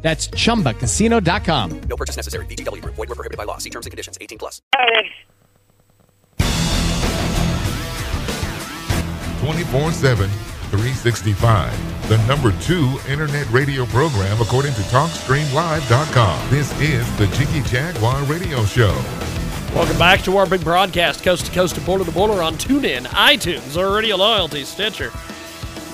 That's chumbacasino.com. No purchase necessary. VGW Group. Void were prohibited by law. See terms and conditions. 18 plus. 24-7, 365. The number two internet radio program according to TalkStreamLive.com. This is the Jiggy Jaguar Radio Show. Welcome back to our big broadcast, coast to coast to border to border on TuneIn, iTunes, or Radio Loyalty, Stitcher.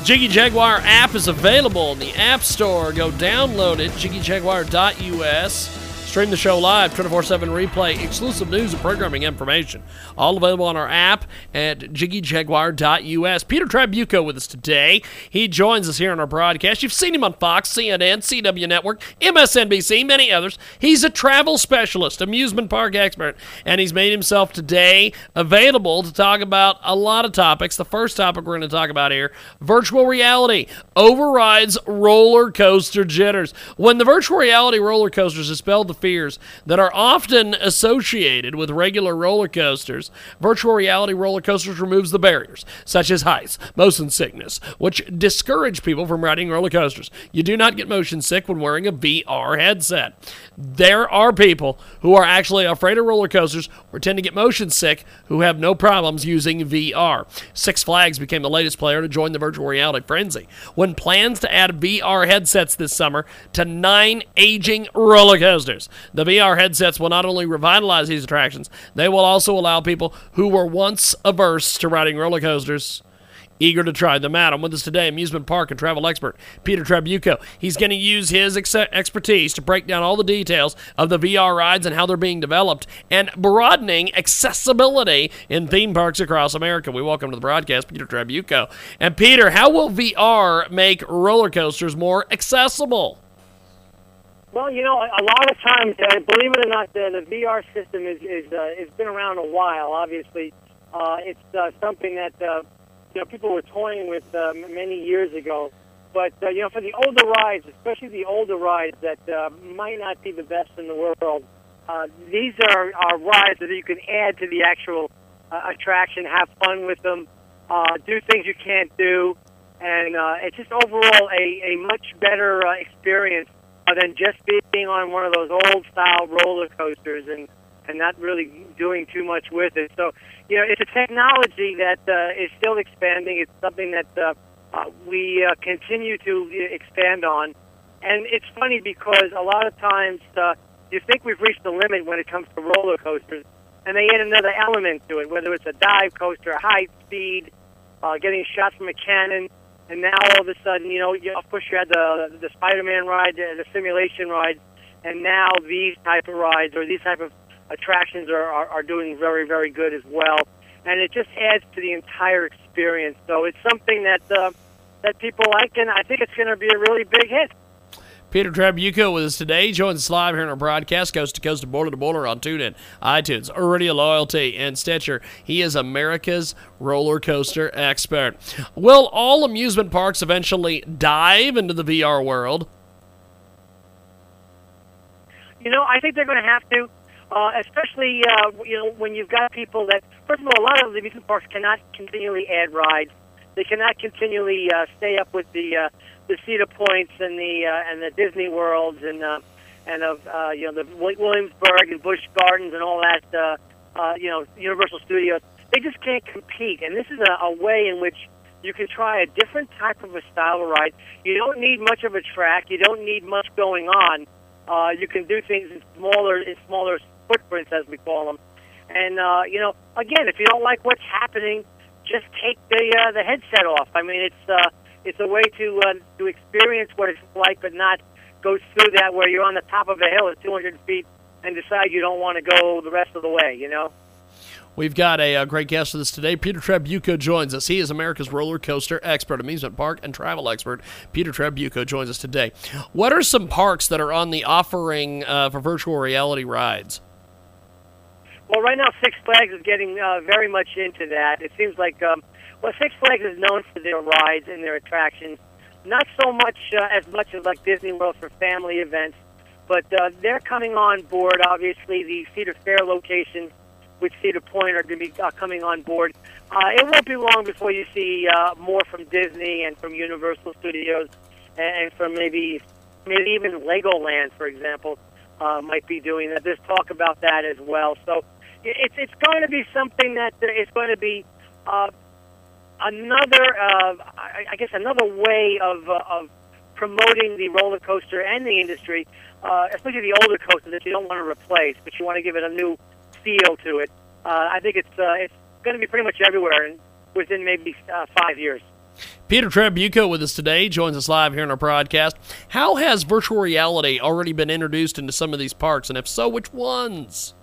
Jiggy Jaguar app is available in the App Store. Go download it, jiggyjaguar.us. Stream the show live, 24 7 replay, exclusive news and programming information. All available on our app at jiggyjaguar.us. Peter Trabucco with us today. He joins us here on our broadcast. You've seen him on Fox, CNN, CW Network, MSNBC, many others. He's a travel specialist, amusement park expert, and he's made himself today available to talk about a lot of topics. The first topic we're going to talk about here virtual reality overrides roller coaster jitters. When the virtual reality roller coasters dispelled the fears that are often associated with regular roller coasters, virtual reality roller coasters removes the barriers, such as heights, motion sickness, which discourage people from riding roller coasters. You do not get motion sick when wearing a VR headset. There are people who are actually afraid of roller coasters or tend to get motion sick who have no problems using VR. Six Flags became the latest player to join the virtual reality frenzy when plans to add VR headsets this summer to nine aging roller coasters. The VR headsets will not only revitalize these attractions, they will also allow people who were once averse to riding roller coasters eager to try them out. I'm with us today, amusement park and travel expert Peter Trabucco. He's going to use his ex- expertise to break down all the details of the VR rides and how they're being developed and broadening accessibility in theme parks across America. We welcome to the broadcast Peter Trabucco. And Peter, how will VR make roller coasters more accessible? Well, you know, a lot of times, uh, believe it or not, the, the VR system is is uh, it's been around a while. Obviously, uh, it's uh, something that uh, you know people were toying with uh, many years ago. But uh, you know, for the older rides, especially the older rides that uh, might not be the best in the world, uh, these are, are rides that you can add to the actual uh, attraction, have fun with them, uh, do things you can't do, and uh, it's just overall a, a much better uh, experience than just being on one of those old style roller coasters and and not really doing too much with it. So, you know, it's a technology that uh, is still expanding. It's something that uh, uh, we uh, continue to uh, expand on. And it's funny because a lot of times uh, you think we've reached the limit when it comes to roller coasters, and they add another element to it, whether it's a dive coaster, height, speed, uh, getting shot from a cannon, and now all of a sudden, you know, you, of course you had the the Spider-Man ride, the, the simulation ride, and now these type of rides or these type of attractions are, are, are doing very, very good as well. And it just adds to the entire experience. So it's something that uh, that people like, and I think it's going to be a really big hit. Peter Trabucco with us today. Joins us live here on our broadcast, coast to coast to border to border on TuneIn, iTunes, Radio Loyalty, and Stitcher. He is America's roller coaster expert. Will all amusement parks eventually dive into the VR world? You know, I think they're going to have to, uh, especially uh, you know when you've got people that. First of all, a lot of the amusement parks cannot continually add rides. They cannot continually uh, stay up with the uh, the Cedar Points and the uh, and the Disney Worlds and uh, and of uh, you know the Williamsburg and Busch Gardens and all that. Uh, uh, you know, Universal Studios. They just can't compete, and this is a, a way in which you can try a different type of a style of ride. You don't need much of a track. You don't need much going on. Uh, you can do things in smaller, in smaller footprints, as we call them. And uh, you know, again, if you don't like what's happening, just take the uh, the headset off. I mean, it's uh, it's a way to uh, to experience what it's like, but not go through that where you're on the top of a hill at 200 feet and decide you don't want to go the rest of the way. You know. We've got a, uh great guest with us today. Peter Trabucco joins us. He is America's roller coaster expert, amusement park and travel expert. Peter Trabucco joins us today. What are some parks that are on the offering uh, for virtual reality rides? Well, right now Six Flags is getting uh, very much into that. It seems like um, well, Six Flags is known for their rides and their attractions, not so much uh, as much as like Disney World for family events, but uh, they're coming on board. Obviously, the Cedar Fair location with Cedar Point are going to be uh, coming on board. Uh, it won't be long before you see uh, more from Disney and from Universal Studios and from maybe maybe even Legoland, for example, uh, might be doing that. There's talk about that as well. So it's it's going to be something that uh, going to be uh, another, uh, I, I guess, another way of uh, of promoting the roller coaster and the industry, uh, especially the older coasters that you don't want to replace, but you want to give it a new feel to it. Uh, I think it's uh, it's going to be pretty much everywhere and within maybe uh, five years. Peter Trabucco with us today joins us live here in our broadcast. How has virtual reality already been introduced into some of these parks, and if so, which ones?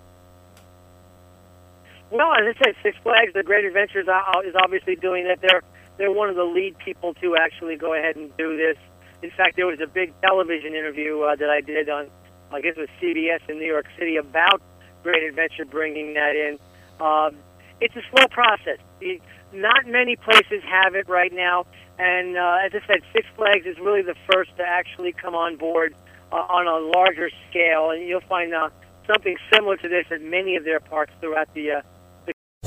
Well, as I said, Six Flags, the Great Adventures is obviously doing it. They're they're one of the lead people to actually go ahead and do this. In fact, there was a big television interview uh, that I did on, I guess it was CBS in New York City about Great Adventure bringing that in. Um, it's a slow process. Not many places have it right now, and uh, as I said, Six Flags is really the first to actually come on board uh, on a larger scale, and you'll find uh, something similar to this at many of their parks throughout the. Uh,